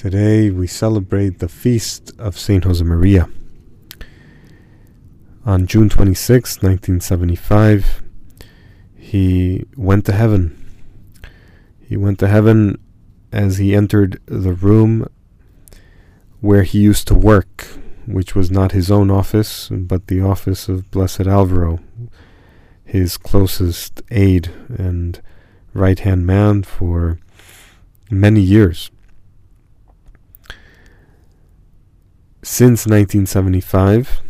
Today we celebrate the feast of Saint Josemaria. On June 26, 1975, he went to heaven. He went to heaven as he entered the room where he used to work, which was not his own office, but the office of Blessed Alvaro, his closest aide and right hand man for many years. Since 1975,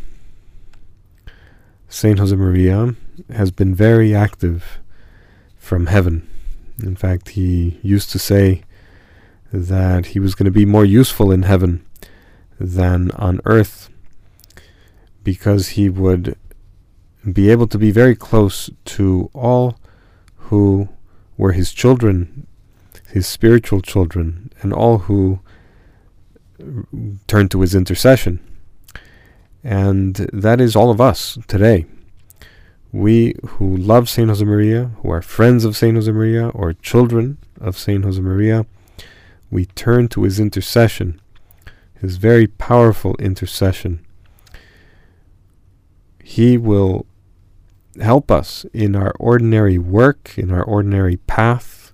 Saint Josemaria has been very active from heaven. In fact, he used to say that he was going to be more useful in heaven than on earth because he would be able to be very close to all who were his children, his spiritual children, and all who turn to his intercession. And that is all of us today. We who love Saint Josemaria, who are friends of Saint Josemaria, or children of Saint Josemaria, we turn to his intercession, his very powerful intercession. He will help us in our ordinary work, in our ordinary path,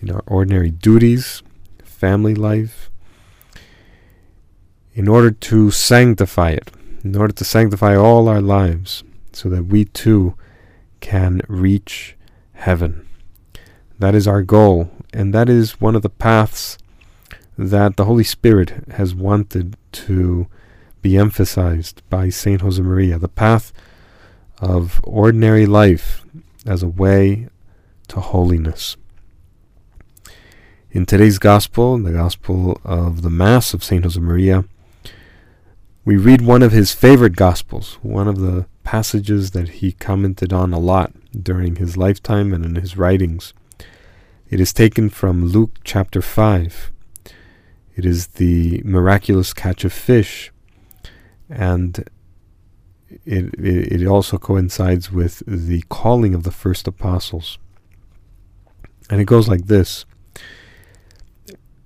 in our ordinary duties, family life, in order to sanctify it, in order to sanctify all our lives, so that we too can reach heaven. That is our goal, and that is one of the paths that the Holy Spirit has wanted to be emphasized by Saint Josemaria, the path of ordinary life as a way to holiness. In today's Gospel, the Gospel of the Mass of Saint Josemaria, we read one of his favorite Gospels, one of the passages that he commented on a lot during his lifetime and in his writings. It is taken from Luke chapter 5. It is the miraculous catch of fish, and it, it, it also coincides with the calling of the first apostles. And it goes like this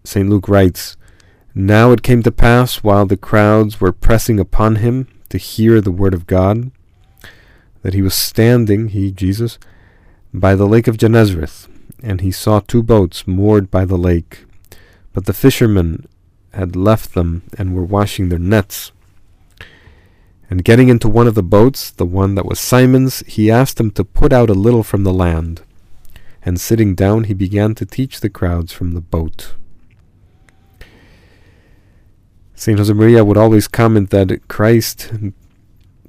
St. Luke writes, now it came to pass, while the crowds were pressing upon him to hear the word of God, that he was standing, he, Jesus, by the lake of Gennesareth, and he saw two boats moored by the lake. But the fishermen had left them and were washing their nets. And getting into one of the boats, the one that was Simon's, he asked him to put out a little from the land. And sitting down, he began to teach the crowds from the boat. St. Josemaria would always comment that Christ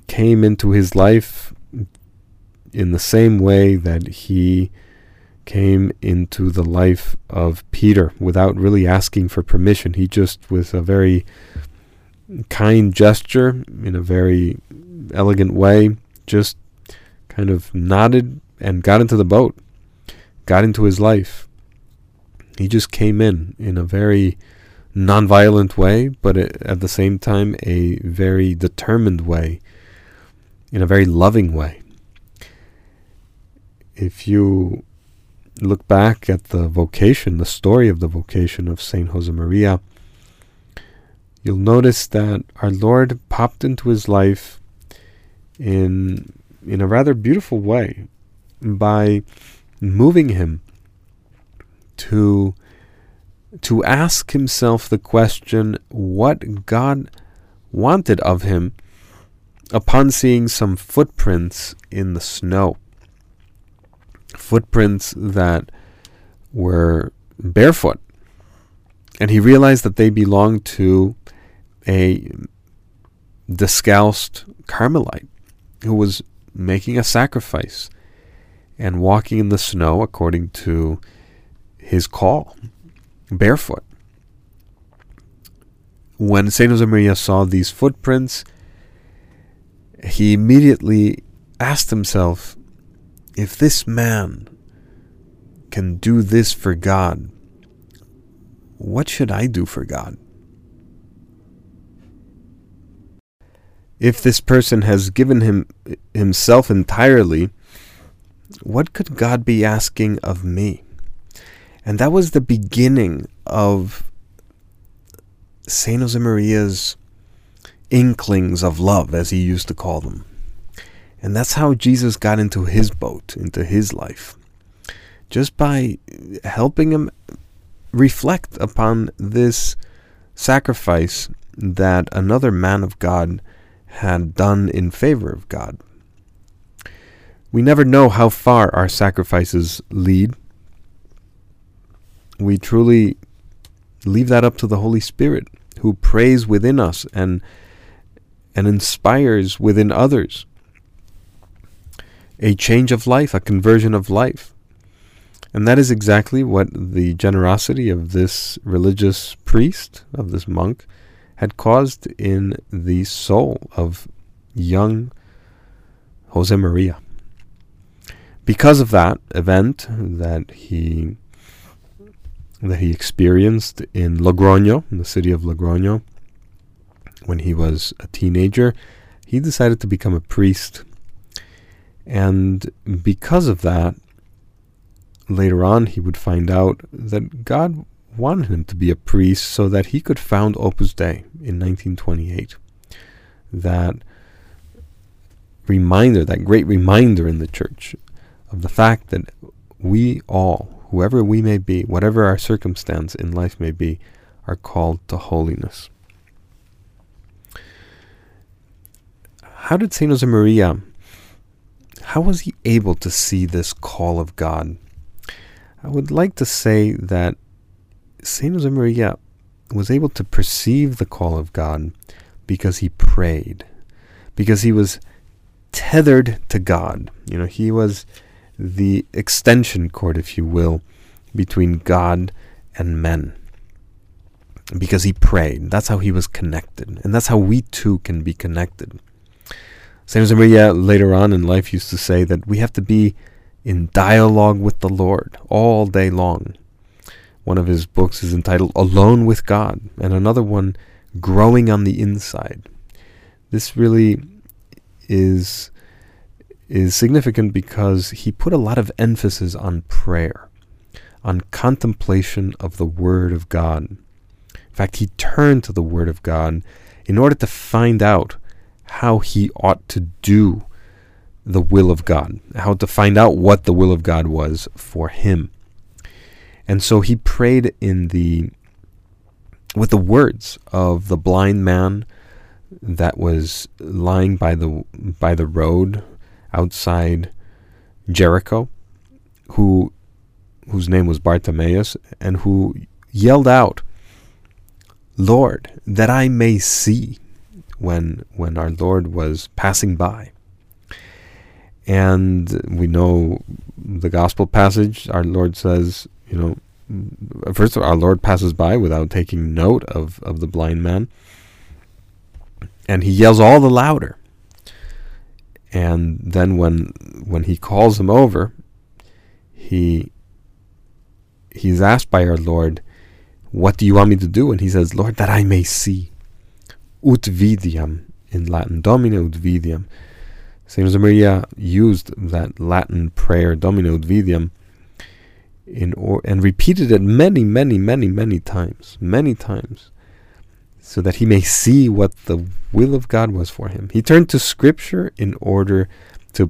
came into his life in the same way that he came into the life of Peter without really asking for permission. He just, with a very kind gesture, in a very elegant way, just kind of nodded and got into the boat, got into his life. He just came in in a very non-violent way, but at the same time a very determined way, in a very loving way. If you look back at the vocation, the story of the vocation of Saint Josemaria, you'll notice that our Lord popped into his life in in a rather beautiful way by moving him to to ask himself the question what God wanted of him upon seeing some footprints in the snow. Footprints that were barefoot. And he realized that they belonged to a discalced Carmelite who was making a sacrifice and walking in the snow according to his call barefoot. when Saint Josemaria saw these footprints, he immediately asked himself, if this man can do this for God, what should I do for God? If this person has given him himself entirely, what could God be asking of me? And that was the beginning of Saint Josemaria's inklings of love, as he used to call them. And that's how Jesus got into his boat, into his life. Just by helping him reflect upon this sacrifice that another man of God had done in favor of God. We never know how far our sacrifices lead. We truly leave that up to the Holy Spirit who prays within us and and inspires within others a change of life, a conversion of life. And that is exactly what the generosity of this religious priest, of this monk, had caused in the soul of young Jose Maria. Because of that event that he that he experienced in Logroño, in the city of Logroño, when he was a teenager, he decided to become a priest and because of that, later on he would find out that God wanted him to be a priest so that he could found Opus Dei in 1928. That reminder, that great reminder in the church of the fact that we all, whoever we may be, whatever our circumstance in life may be, are called to holiness. How did Saint Josemaria how was he able to see this call of God? I would like to say that Saint Josemaria was able to perceive the call of God because he prayed, because he was tethered to God. You know, he was the extension cord, if you will, between God and men. Because he prayed. That's how he was connected. And that's how we too can be connected. Saint Josemaria later on in life used to say that we have to be in dialogue with the Lord all day long. One of his books is entitled Alone with God, and another one, Growing on the Inside. This really is is significant because he put a lot of emphasis on prayer, on contemplation of the Word of God. In fact, he turned to the Word of God in order to find out how he ought to do the will of God, how to find out what the will of God was for him. And so he prayed in the with the words of the blind man that was lying by the by the road outside Jericho, who whose name was Bartimaeus, and who yelled out, Lord, that I may see when when our Lord was passing by. And we know the gospel passage, our Lord says, you know, first of all, our Lord passes by without taking note of, of the blind man. And he yells all the louder. And then when when he calls him over, he he's asked by our Lord, What do you want me to do? And he says, Lord, that I may see ut videam in Latin, Domine ut videam. Saint Josemaria used that Latin prayer, Domine ut videam, in or and repeated it many, many, many, many times, many times, so that he may see what the will of God was for him. He turned to Scripture in order to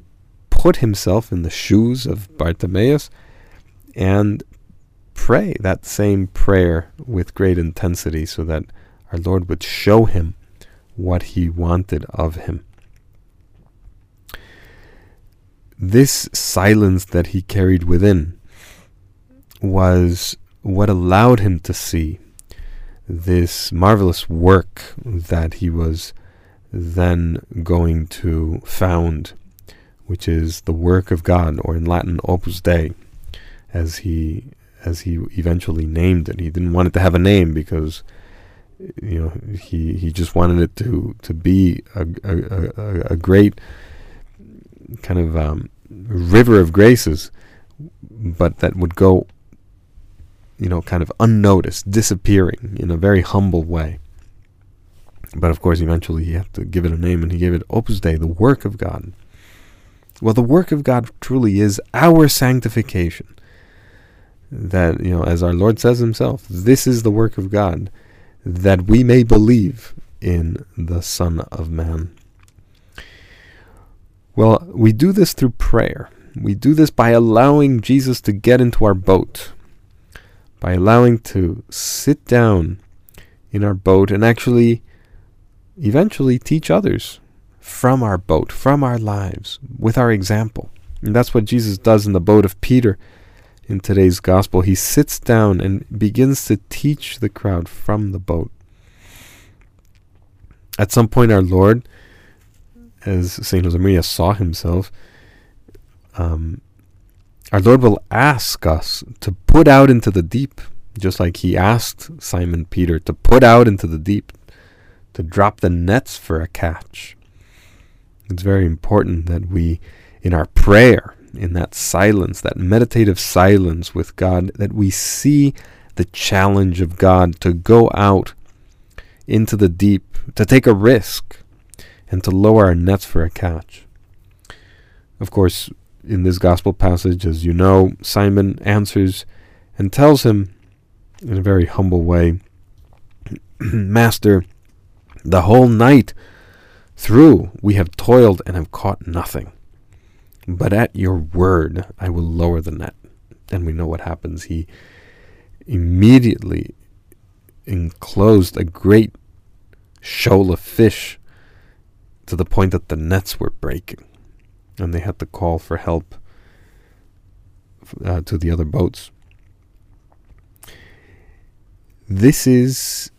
put himself in the shoes of Bartimaeus and pray that same prayer with great intensity so that our Lord would show him what he wanted of him. This silence that he carried within was what allowed him to see this marvelous work that he was then going to found, which is the work of God, or in Latin Opus Dei, as he as he eventually named it. He didn't want it to have a name because you know, he he just wanted it to to be a a, a, a great kind of um, river of graces, but that would go, you know, kind of unnoticed, disappearing in a very humble way. But of course, eventually he had to give it a name, and he gave it Opus Dei, the work of God. Well, the work of God truly is our sanctification. That, you know, as our Lord says himself, this is the work of God, that we may believe in the Son of Man. Well, we do this through prayer. We do this by allowing Jesus to get into our boat, by allowing to sit down in our boat and actually eventually teach others from our boat, from our lives, with our example. And that's what Jesus does in the boat of Peter in today's gospel. He sits down and begins to teach the crowd from the boat. At some point, our Lord, as St. Josemaria saw himself, um, our Lord will ask us to put out into the deep, just like he asked Simon Peter to put out into the deep, to drop the nets for a catch. It's very important that we, in our prayer, in that silence, that meditative silence with God, that we see the challenge of God to go out into the deep, to take a risk, and to lower our nets for a catch. Of course, in this gospel passage, as you know, Simon answers and tells him in a very humble way, Master, the whole night through we have toiled and have caught nothing. But at your word I will lower the net. And we know what happens. He immediately enclosed a great shoal of fish to the point that the nets were breaking. And they had to call for help uh, to the other boats. This is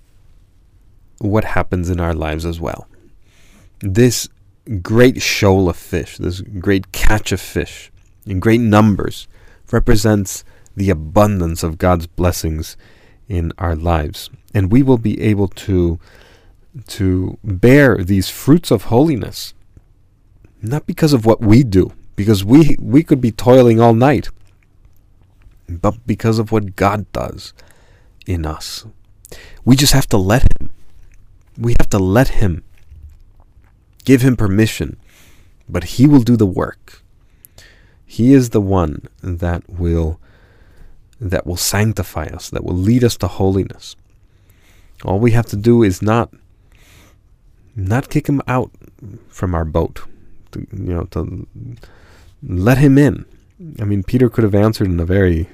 what happens in our lives as well. This great shoal of fish, this great catch of fish in great numbers, represents the abundance of God's blessings in our lives. And we will be able to, to bear these fruits of holiness, not because of what we do, because we, we could be toiling all night, but because of what God does in us. We just have to let Him. We have to let Him. Give Him permission. But He will do the work. He is the one that will that will sanctify us, that will lead us to holiness. All we have to do is not not kick him out from our boat. To, you know, to let him in. I mean, Peter could have answered in a very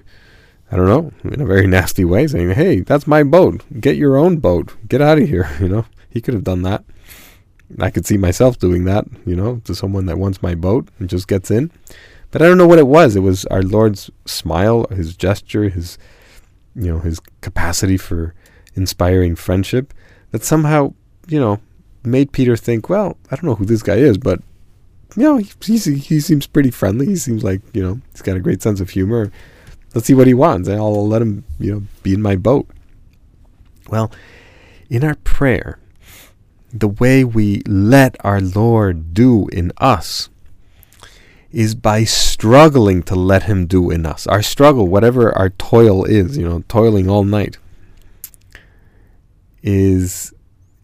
I don't know, in a very nasty way, saying, "Hey, that's my boat. Get your own boat. Get out of here." You know, he could have done that. I could see myself doing that, you know, to someone that wants my boat and just gets in. But I don't know what it was. It was our Lord's smile, his gesture, his you know, his capacity for inspiring friendship that somehow, you know, made Peter think, well, I don't know who this guy is, but you know, he, he, seems pretty friendly. He seems like, you know, he's got a great sense of humor. Let's see what he wants, and I'll let him, you know, be in my boat. Well, in our prayer, the way we let our Lord do in us is by struggling to let Him do in us. Our struggle, whatever our toil is, you know, toiling all night, is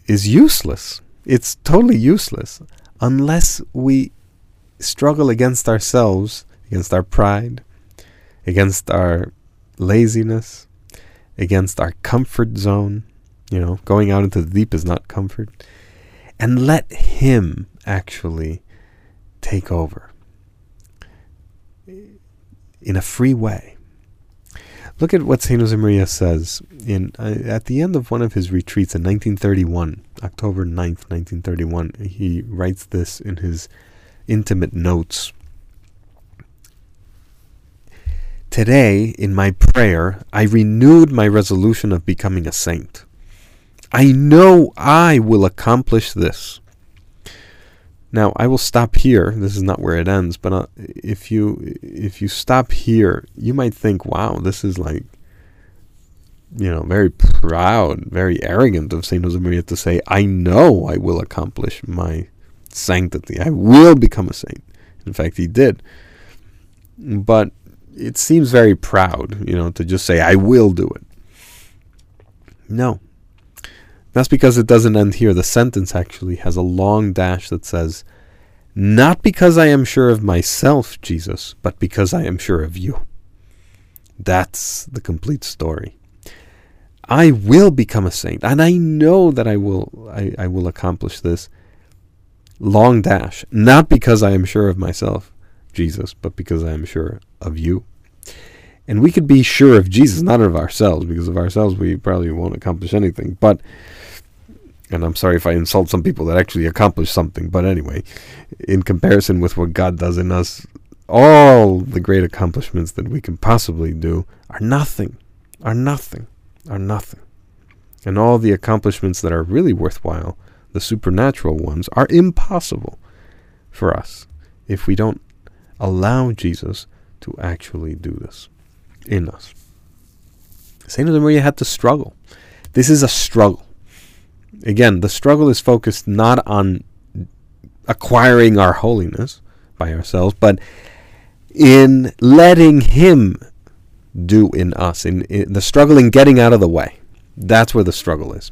is useless. It's totally useless unless we struggle against ourselves, against our pride, against our laziness, against our comfort zone. You know, going out into the deep is not comfort. And let Him actually take over in a free way. Look at what Saint Josemaria says in uh, at the end of one of his retreats in 1931, October 9th, 1931. He writes this in his intimate notes. Today, in my prayer, I renewed my resolution of becoming a saint. I know I will accomplish this. Now, I will stop here. This is not where it ends, but uh, if you if you stop here, you might think, "Wow, this is like you know, very proud, very arrogant of Saint Josemaria to say, "I know I will accomplish my sanctity. I will become a saint." In fact, he did. But it seems very proud, you know, to just say, "I will do it." No. That's because it doesn't end here. The sentence actually has a long dash that says, Not because I am sure of myself, Jesus, but because I am sure of you. That's the complete story. I will become a saint, and I know that I will I, I will accomplish this. Long dash. Not because I am sure of myself, Jesus, but because I am sure of you. And we could be sure of Jesus, not of ourselves, because of ourselves we probably won't accomplish anything. But and I'm sorry if I insult some people that actually accomplish something, but anyway, in comparison with what God does in us, all the great accomplishments that we can possibly do are nothing, are nothing, are nothing. And all the accomplishments that are really worthwhile, the supernatural ones, are impossible for us if we don't allow Jesus to actually do this in us. Saint Maria had to struggle. This is a struggle. Again, the struggle is focused not on acquiring our holiness by ourselves, but in letting Him do in us, in, in the struggle in getting out of the way. That's where the struggle is.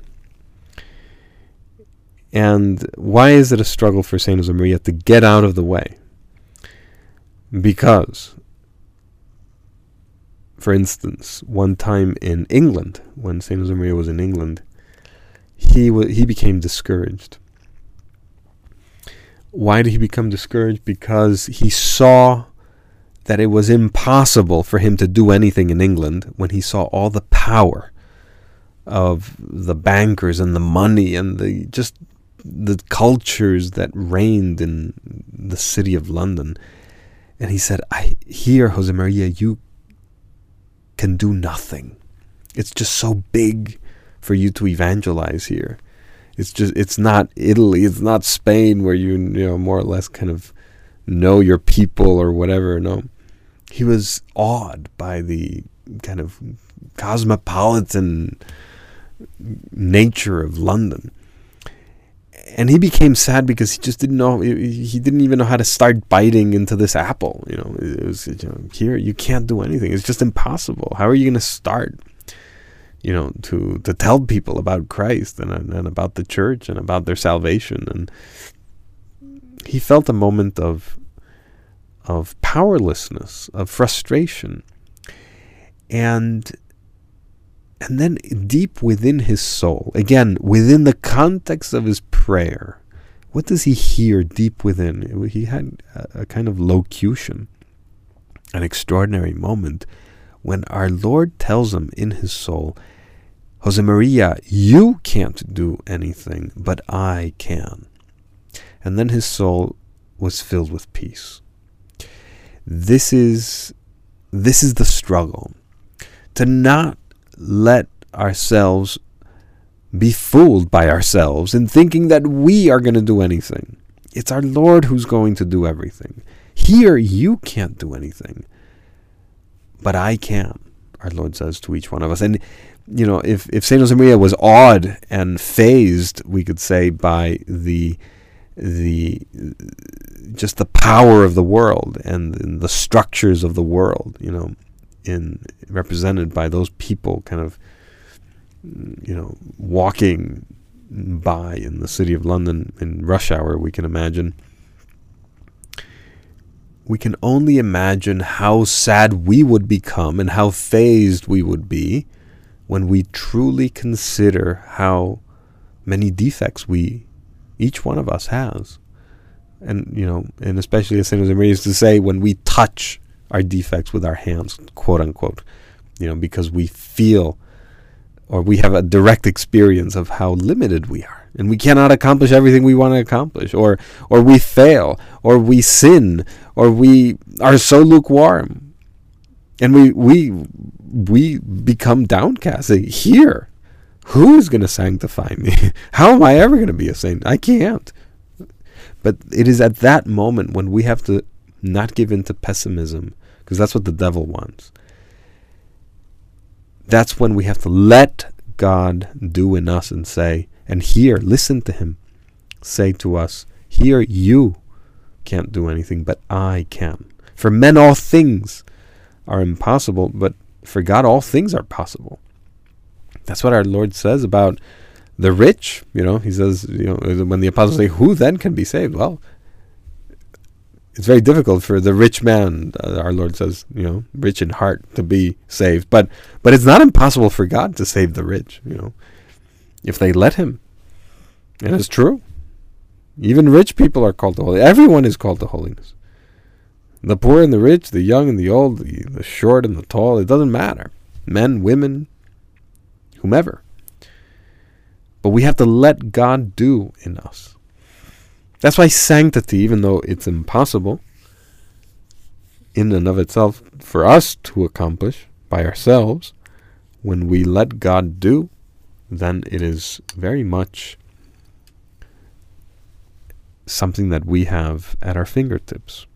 And why is it a struggle for Saint Josemaria to get out of the way? Because, for instance, one time in England, when Saint Josemaria was in England, he he became discouraged. Why did he become discouraged? Because he saw that it was impossible for him to do anything in England when he saw all the power of the bankers and the money and the just the cultures that reigned in the city of London. And he said, I here, Josemaria, you can do nothing. It's just so big for you to evangelize here. It's just it's not Italy, it's not Spain where you you know more or less kind of know your people or whatever. No, he was awed by the kind of cosmopolitan nature of London. And he became sad because he just didn't know. He didn't even know how to start biting into this apple. You know, it was you know, here you can't do anything. It's just impossible. How are you going to start? You know, to to tell people about Christ and and about the church and about their salvation. And he felt a moment of of powerlessness, of frustration, and and then deep within his soul, again within the context of his prayer, what does he hear deep within? He had a, a kind of locution, an extraordinary moment when our Lord tells him in his soul, Jose Maria, you can't do anything, but I can. And then his soul was filled with peace. This is this is the struggle. To not let ourselves be fooled by ourselves in thinking that we are going to do anything. It's our Lord who's going to do everything. Here, you can't do anything but I can, our Lord says to each one of us. And, you know, if, if St. Josemaria was awed and fazed, we could say, by the the just the power of the world and, and the structures of the world, you know, in represented by those people kind of you know walking by in the city of London in rush hour, we can imagine we can only imagine how sad we would become and how fazed we would be when we truly consider how many defects we, each one of us, has. And, you know, and especially as St. Josemaria used to say, when we touch our defects with our hands, quote unquote, you know, because we feel or we have a direct experience of how limited we are and we cannot accomplish everything we want to accomplish or or we fail or we sin or we are so lukewarm and we we we become downcast. Here who is going to sanctify me? How am i ever going to be a saint? I can't. But it is at that moment when we have to not give in to pessimism because that's what the devil wants. That's when we have to let God do in us and say, and hear, listen to Him. Say to us, Here you can't do anything, but I can. For men, all things are impossible, but for God, all things are possible. That's what our Lord says about the rich. You know, He says, you know, when the apostles say, Who then can be saved? Well, it's very difficult for the rich man, uh, our Lord says, you know, rich in heart to be saved. But but it's not impossible for God to save the rich, you know, if they let him. And it's true. Even rich people are called to holiness. Everyone is called to holiness. The poor and the rich, the young and the old, the, the short and the tall, it doesn't matter. Men, women, whomever. But we have to let God do in us. That's why sanctity, even though it's impossible in and of itself for us to accomplish by ourselves, when we let God do, then it is very much something that we have at our fingertips.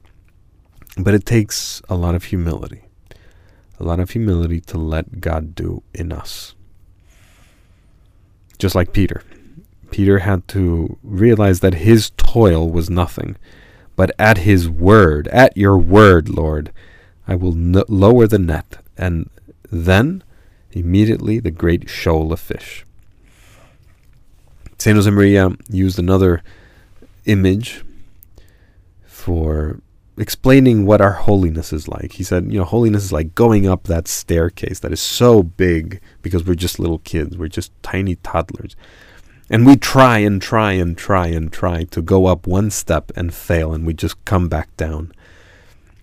But it takes a lot of humility, a lot of humility to let God do in us. Just like Peter. Peter had to realize that his toil was nothing, but at his word, at your word, Lord, I will lower the net. And then, immediately, the great shoal of fish. Saint Josemaria used another image for explaining what our holiness is like. He said, you know, holiness is like going up that staircase that is so big because we're just little kids, we're just tiny toddlers. And we try and try and try and try to go up one step and fail, and we just come back down.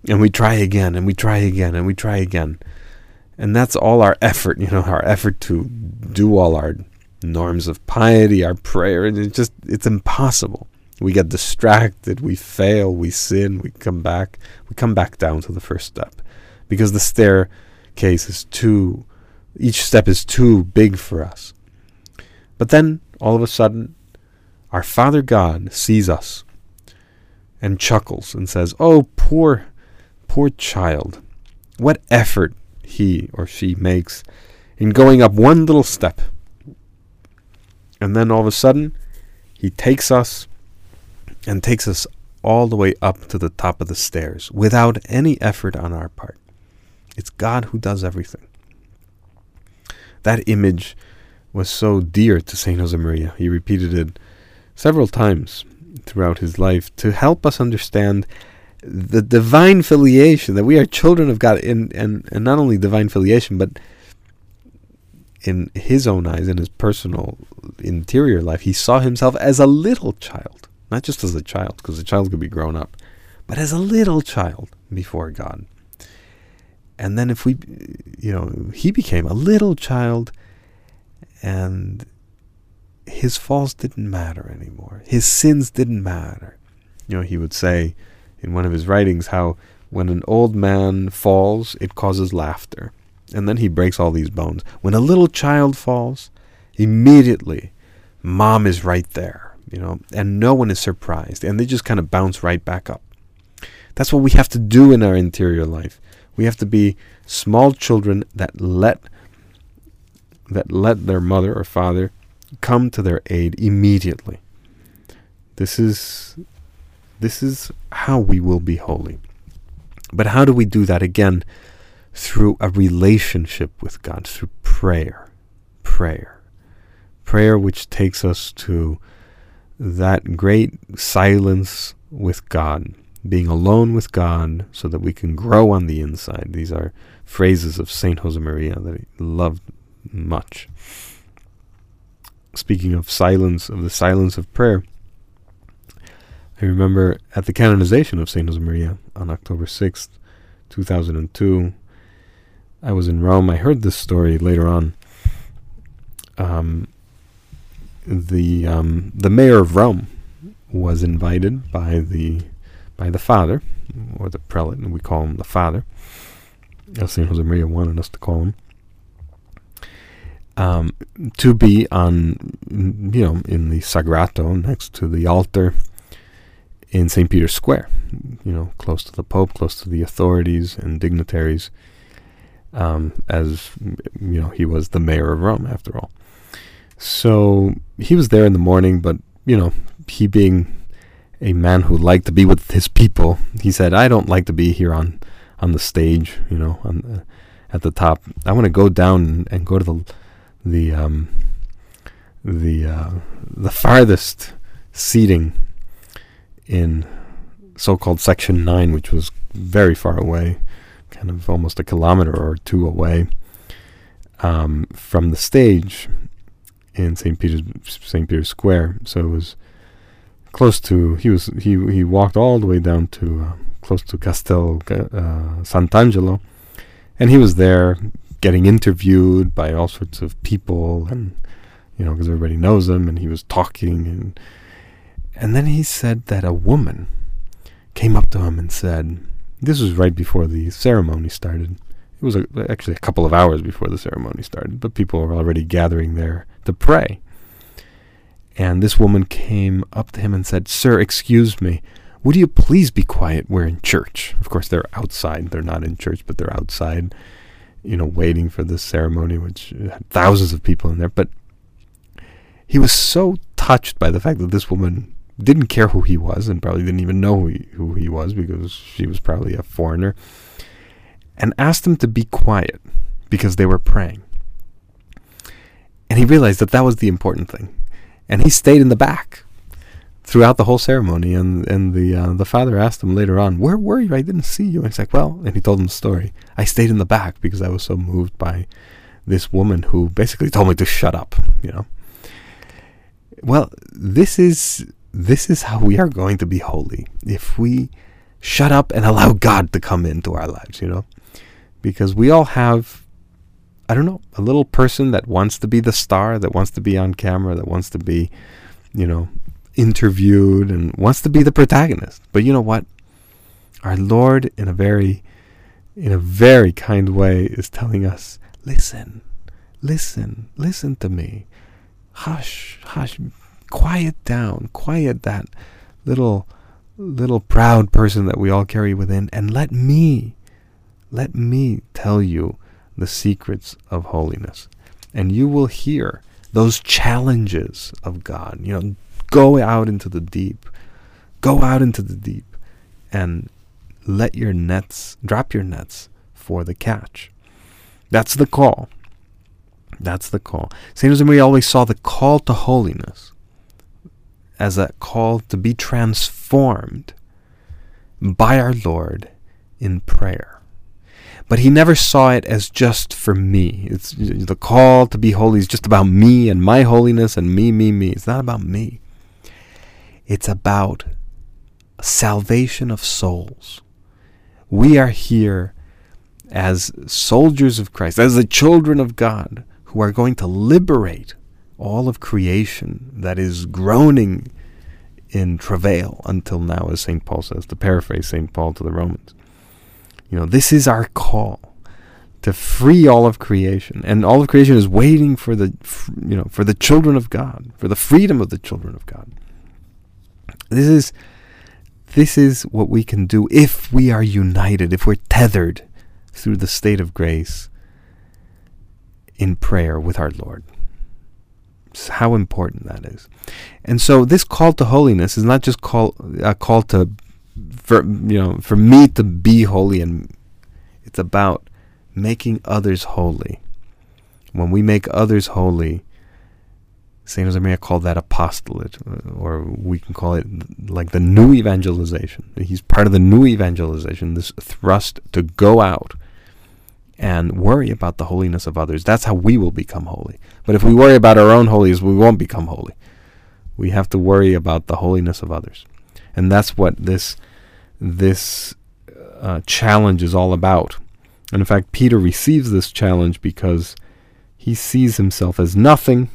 And we try again, and we try again, and we try again. And that's all our effort, you know, our effort to do all our norms of piety, our prayer, and it's just, it's impossible. We get distracted, we fail, we sin, we come back, we come back down to the first step. Because the staircase is too, each step is too big for us. But then all of a sudden, our Father God sees us and chuckles and says, Oh, poor, poor child. What effort he or she makes in going up one little step. And then all of a sudden, he takes us and takes us all the way up to the top of the stairs without any effort on our part. It's God who does everything. That image was so dear to St. Josemaria. He repeated it several times throughout his life to help us understand the divine filiation that we are children of God, and, and, and not only divine filiation, but in his own eyes, in his personal interior life, he saw himself as a little child, not just as a child, because a child could be grown up, but as a little child before God. And then, if we, you know, he became a little child and his faults didn't matter anymore. His sins didn't matter. You know, he would say in one of his writings how when an old man falls, it causes laughter. And then he breaks all these bones. When a little child falls, immediately mom is right there, you know, and no one is surprised. And they just kind of bounce right back up. That's what we have to do in our interior life. We have to be small children that let that let their mother or father come to their aid immediately. This is this is how we will be holy. But how do we do that again? Through a relationship with God, through prayer. Prayer. Prayer which takes us to that great silence with God, being alone with God so that we can grow on the inside. These are phrases of Saint Josemaria that he loved much. Speaking of silence, of the silence of prayer, I remember at the canonization of St. Josemaria on October 6th, 2002, I was in Rome. I heard this story later on. Um, the um, the mayor of Rome was invited by the by the father or the prelate, and we call him the father. As Saint Josemaria wanted us to call him um, to be on, you know, in the Sagrato next to the altar in St. Peter's Square, you know, close to the Pope, close to the authorities and dignitaries. um, as you know, he was the mayor of Rome after all. So he was there in the morning, but you know, he being a man who liked to be with his people, he said, "I don't like to be here on on the stage, you know, on the, at the top. I want to go down and, go to the the um, the uh, the farthest seating in so-called section nine, which was very far away, kind of almost a kilometer or two away um, from the stage in St. Peter's St. Peter's Square. So it was close to. He was he he walked all the way down to uh, close to Castel uh, Sant'Angelo, and he was there getting interviewed by all sorts of people, and you know because everybody knows him, and he was talking, and and then he said that a woman came up to him and said, "This was right before the ceremony started." It was a, actually a couple of hours before the ceremony started, but people were already gathering there to pray. And this woman came up to him and said, Sir, excuse me, would you please be quiet? We're in church. Of course, they're outside. They're not in church, but they're outside, you know, waiting for this ceremony, which had thousands of people in there. But he was so touched by the fact that this woman didn't care who he was and probably didn't even know who he, who he was because she was probably a foreigner and asked him to be quiet because they were praying. He realized that that was the important thing. And he stayed in the back throughout the whole ceremony. And, and the, uh, the father asked him later on, Where were you? I didn't see you. And he's like, Well, and he told him the story. I stayed in the back because I was so moved by this woman who basically told me to shut up, you know. Well, this is this is how we are going to be holy. If we shut up and allow God to come into our lives, you know? Because we all have I don't know, a little person that wants to be the star, that wants to be on camera, that wants to be, you know, interviewed and wants to be the protagonist. But you know what? Our Lord in a very in a very kind way is telling us, listen, listen, listen to me. Hush, hush, quiet down, quiet that little little proud person that we all carry within and let me let me tell you the secrets of holiness. And you will hear those challenges of God. You know, go out into the deep. Go out into the deep and let your nets, drop your nets for the catch. That's the call. That's the call. St. Josemaria always saw the call to holiness as a call to be transformed by our Lord in prayer. But he never saw it as just for me. It's the call to be holy is just about me and my holiness and me, me, me. It's not about me. It's about salvation of souls. We are here as soldiers of Christ, as the children of God, who are going to liberate all of creation that is groaning in travail until now, as St. Paul says, to paraphrase St. Paul to the Romans. You know, this is our call to free all of creation, and all of creation is waiting for the, you know, for the children of God, for the freedom of the children of God. This is, this is what we can do if we are united, if we're tethered through the state of grace in prayer with our Lord. how important that is. And so this call to holiness is not just call a call to for you know for me to be holy and it's about making others holy when we make others holy Saint Josemaria called that apostolate, uh, or we can call it like the new evangelization. He's part of the new evangelization, this thrust to go out and worry about the holiness of others. That's how we will become holy. But if we worry about our own holiness, we won't become holy. We have to worry about the holiness of others, and that's what this this uh, challenge is all about. And in fact, Peter receives this challenge because he sees himself as nothing.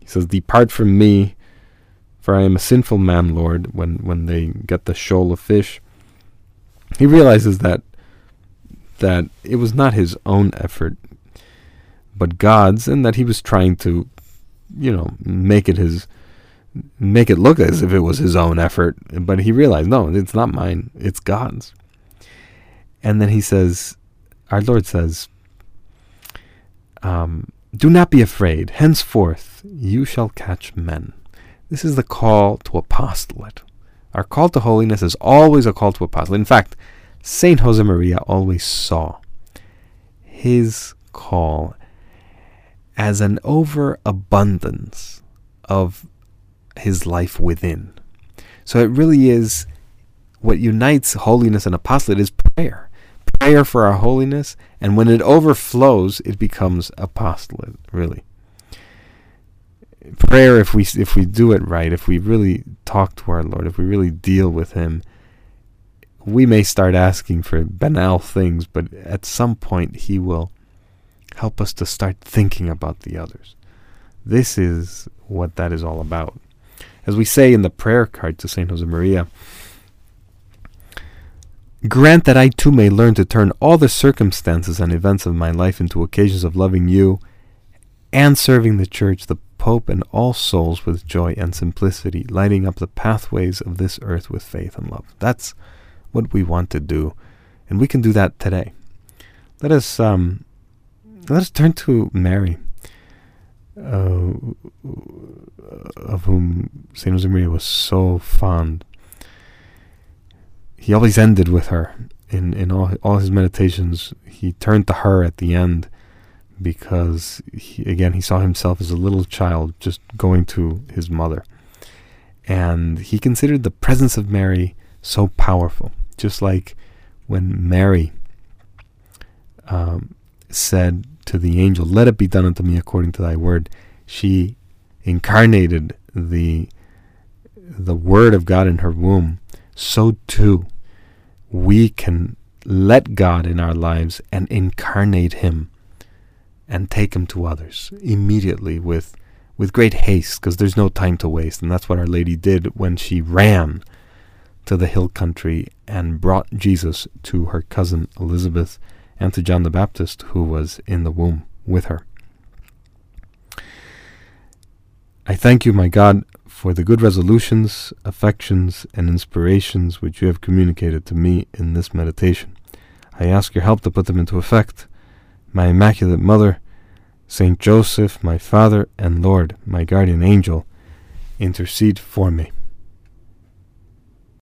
He says, Depart from me, for I am a sinful man, Lord, when, when they get the shoal of fish. He realizes that that it was not his own effort, but God's, and that he was trying to, you know, make it his make it look as if it was his own effort, but he realized, no, it's not mine, it's God's. And then he says, our Lord says, Um, do not be afraid. Henceforth you shall catch men. This is the call to apostolate. Our call to holiness is always a call to apostolate. In fact, Saint Josemaria always saw his call as an overabundance of his life within. So it really is what unites holiness and apostolate is prayer. Prayer for our holiness, and when it overflows, it becomes apostolate, really. Prayer, if we if we do it right, if we really talk to our Lord, if we really deal with Him, we may start asking for banal things, but at some point He will help us to start thinking about the others. This is what that is all about. As we say in the prayer card to Saint Josemaria, grant that I too may learn to turn all the circumstances and events of my life into occasions of loving you and serving the Church, the Pope, and all souls with joy and simplicity, lighting up the pathways of this earth with faith and love. That's what we want to do, and we can do that today. Let us um, let us turn to Mary, uh, of whom Saint Josemaria was so fond. He always ended with her in in all all his meditations. He turned to her at the end because he, again he saw himself as a little child just going to his mother, and he considered the presence of Mary so powerful, just like when Mary um, said to the angel, Let it be done unto me according to thy word. She incarnated the the word of God in her womb. So too we can let God in our lives and incarnate him and take him to others immediately with with great haste because there's no time to waste and that's what our lady did when she ran to the hill country and brought Jesus to her cousin Elizabeth and to John the Baptist, who was in the womb with her. I thank you, my God, for the good resolutions, affections, and inspirations which you have communicated to me in this meditation. I ask your help to put them into effect. My Immaculate Mother, Saint Joseph, my Father and Lord, my guardian angel, intercede for me.